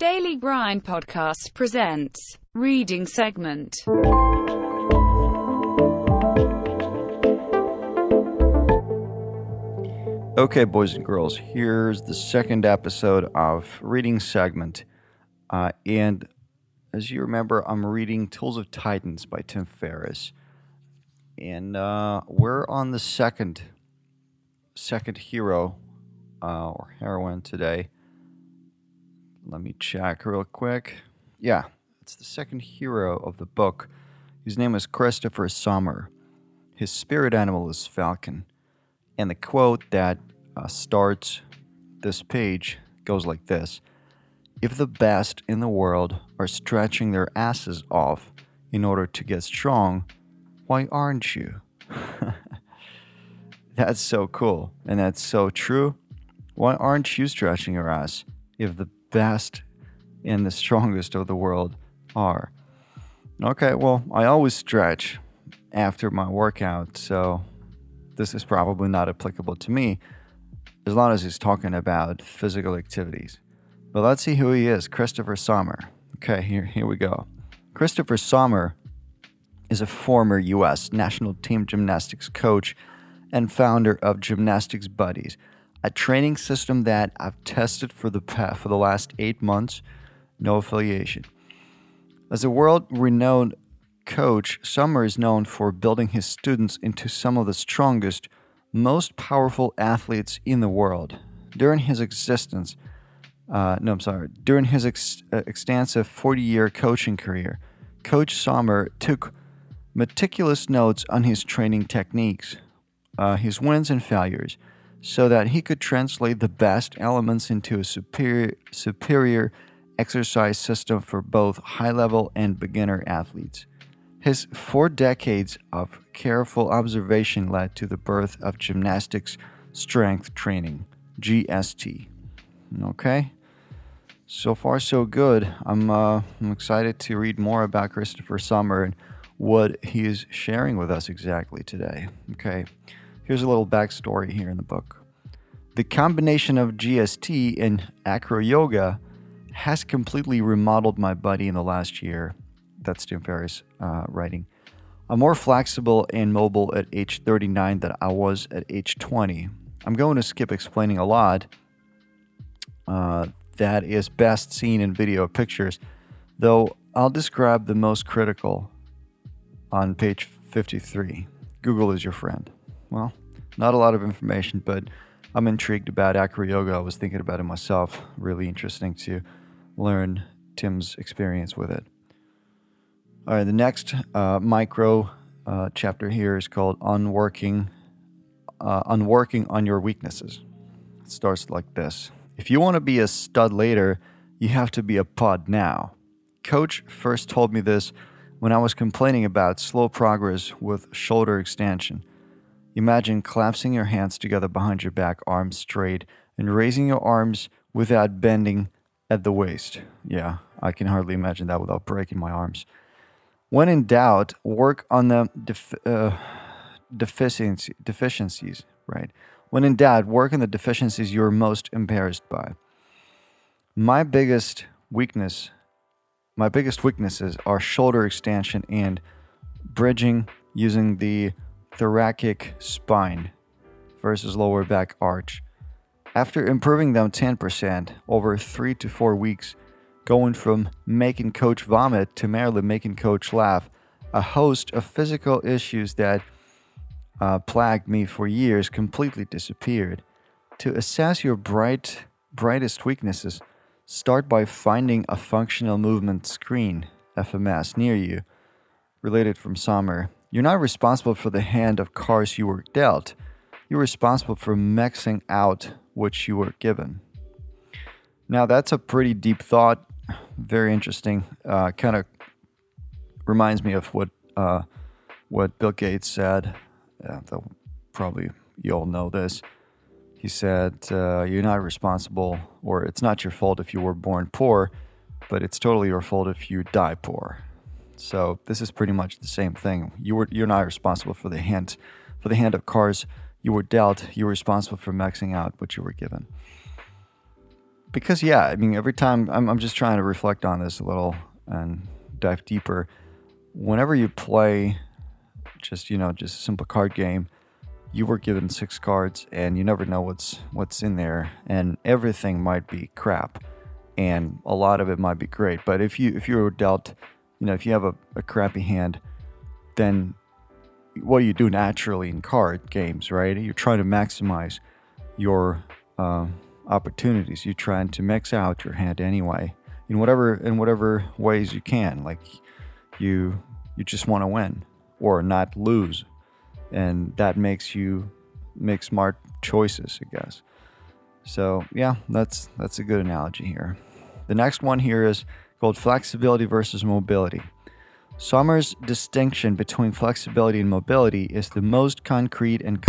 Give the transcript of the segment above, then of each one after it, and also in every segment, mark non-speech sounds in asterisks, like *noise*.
Daily Grind Podcast presents Reading Segment. Okay, boys and girls, here's the second episode of Reading Segment. Uh, and as you remember, I'm reading Tools of Titans by Tim Ferriss. And uh, we're on the second second hero uh, or heroine today. Let me check real quick. Yeah, it's the second hero of the book. His name is Christopher Sommer. His spirit animal is Falcon. And the quote that uh, starts this page goes like this If the best in the world are stretching their asses off in order to get strong, why aren't you? *laughs* that's so cool. And that's so true. Why aren't you stretching your ass if the best and the strongest of the world are? Okay, well, I always stretch after my workout, so this is probably not applicable to me as long as he's talking about physical activities. But let's see who he is Christopher Sommer. Okay, here, here we go. Christopher Sommer is a former U.S. national team gymnastics coach and founder of Gymnastics Bodies, a training system that I've tested for the for the last eight months. No affiliation. As a world-renowned coach, Sommer is known for building his students into some of the strongest, most powerful athletes in the world. During his existence, uh, no, I'm sorry, during his ex- uh, extensive 40 year coaching career, Coach Sommer took meticulous notes on his training techniques, uh, his wins and failures, so that he could translate the best elements into a superior, superior exercise system for both high level and beginner athletes. His four decades of careful observation led to the birth of gymnastics strength training, GST. Okay? So far, so good. I'm, uh, I'm excited to read more about Christopher Sommer and what he is sharing with us exactly today. Okay, here's a little backstory here in the book. The combination of GST and acro yoga has completely remodeled my body in the last year. That's Tim Ferriss uh, writing. I'm more flexible and mobile at age 39 than I was at age 20. I'm going to skip explaining a lot uh, that is best seen in video pictures, though I'll describe the most critical on page 53. Google is your friend. Well, not a lot of information, but I'm intrigued about acro yoga. I was thinking about it myself. Really interesting to learn Tim's experience with it. All right, the next uh, micro uh, chapter here is called "Unworking, uh, Unworking on Your Weaknesses." It starts like this: If you want to be a stud later, you have to be a pod now. Coach first told me this when I was complaining about slow progress with shoulder extension. Imagine collapsing your hands together behind your back, arms straight, and raising your arms without bending at the waist. Yeah, I can hardly imagine that without breaking my arms. When in doubt, work on the def- uh, deficiency, deficiencies, right? When in doubt, work on the deficiencies you're most embarrassed by. My biggest weakness my biggest weaknesses are shoulder extension and bridging using the thoracic spine versus lower back arch. After improving them 10% over 3 to 4 weeks, going from making coach vomit to merely making coach laugh, a host of physical issues that uh, plagued me for years completely disappeared. To assess your bright, brightest weaknesses, Start by finding a functional movement screen, FMS, near you. Related from Sommer. You're not responsible for the hand of cards you were dealt. You're responsible for maxing out what you were given. Now, that's a pretty deep thought. Very interesting. Uh, kind of reminds me of what uh, what Bill Gates said. Uh, probably you all know this. He said, uh, You're not responsible, or it's not your fault if you were born poor, but it's totally your fault if you die poor. So this is pretty much the same thing. You were you're not responsible for the hand for the hand of cards you were dealt. You were responsible for maxing out what you were given. because yeah, I mean, every time I'm, I'm just trying to reflect on this a little and dive deeper. Whenever you play just you know just a simple card game, you were given six cards and you never know what's what's in there, and everything might be crap, and a lot of it might be great. But if you if you were dealt, you know, if you have a, a crappy hand, then what do you do naturally in card games, right? You're trying to maximize your um, opportunities. You're trying to max out your hand anyway, in whatever in whatever ways you can. Like you you just want to win or not lose, and that makes you make smart choices, I guess. So yeah, that's that's a good analogy here. The next one here is called flexibility versus mobility. Sommer's distinction between flexibility and mobility is the most concrete and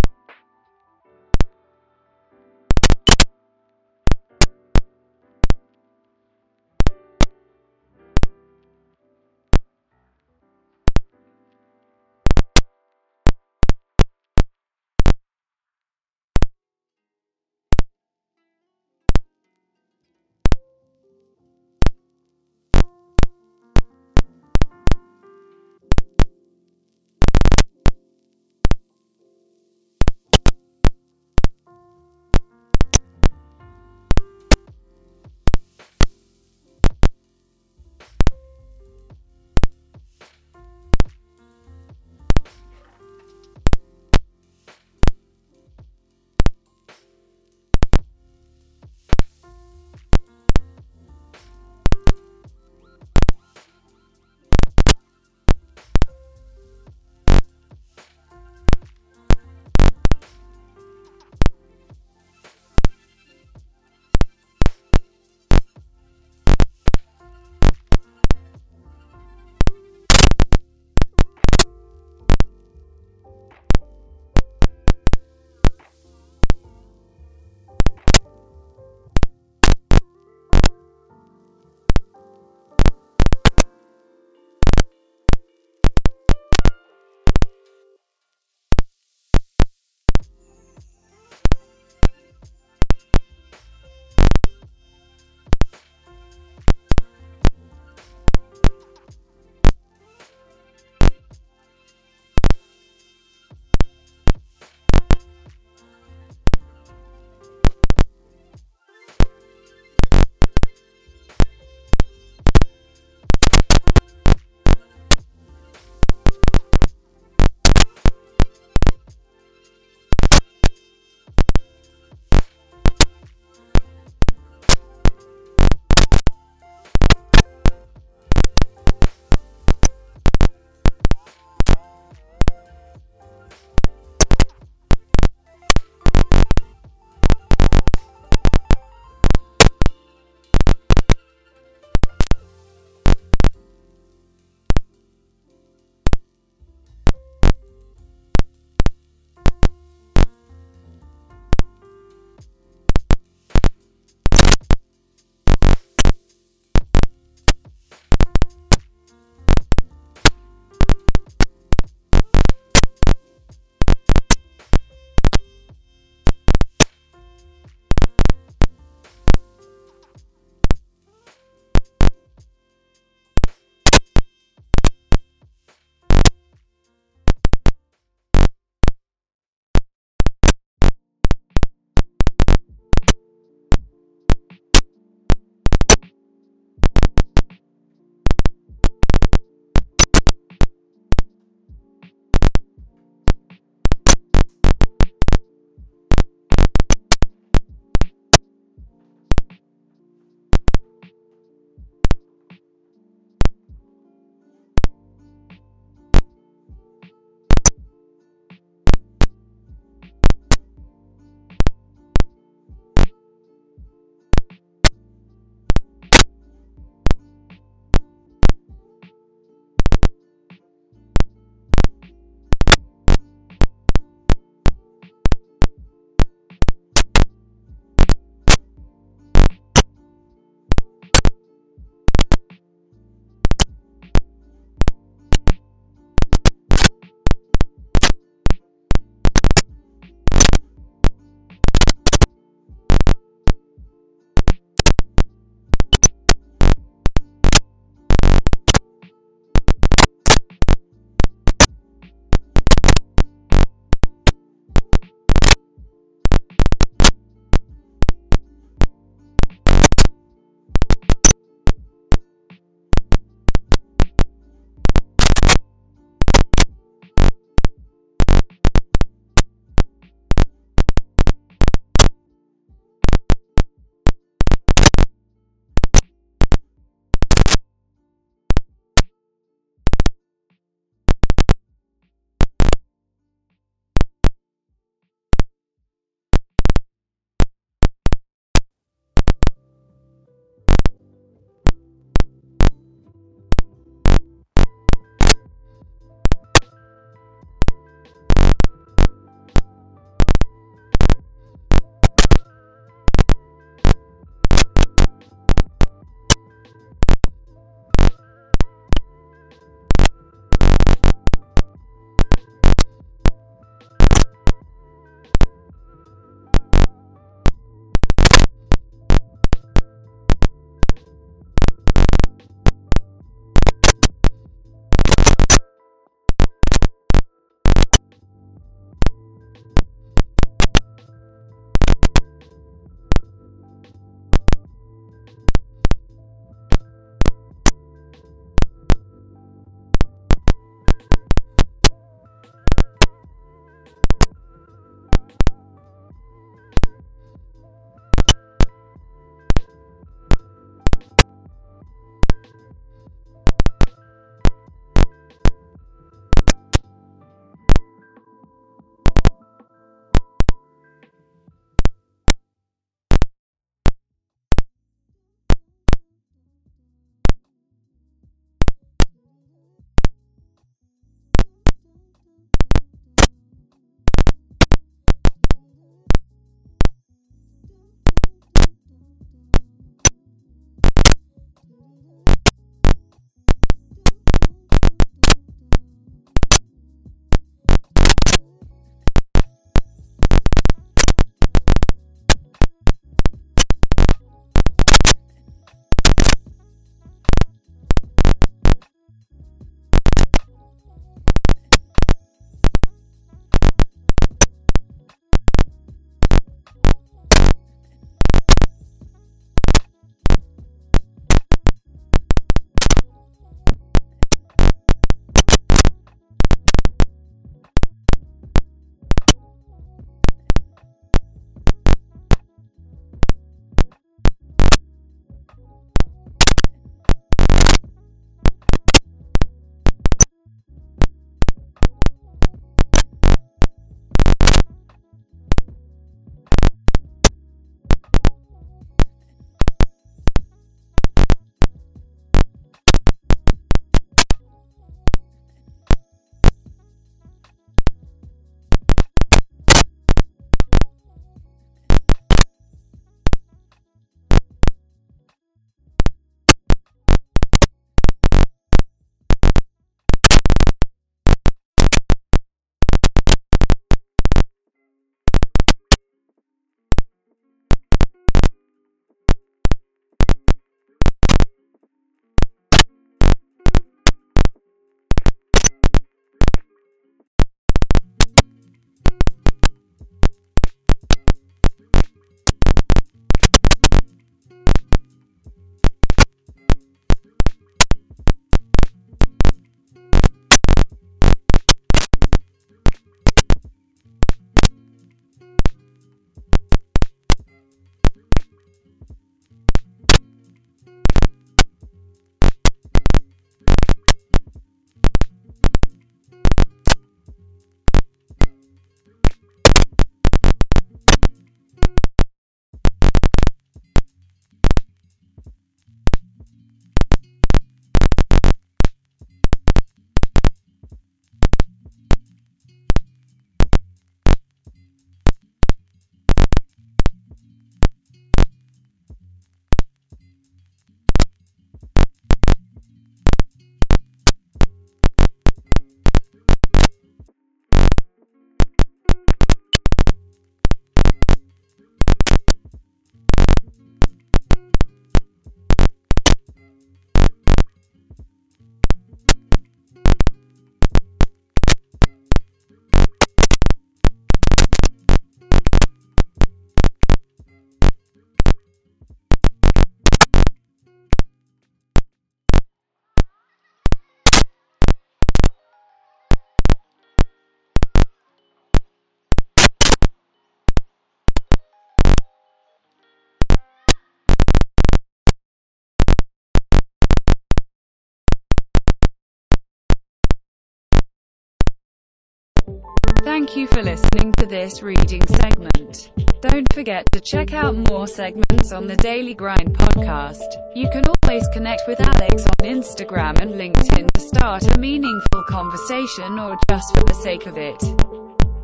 Thank you for listening to this reading segment. Don't forget to check out more segments on the Daily Grind podcast. You can always connect with Alex on Instagram and LinkedIn to start a meaningful conversation or just for the sake of it.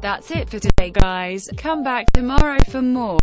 That's it for today, guys. Come back tomorrow for more.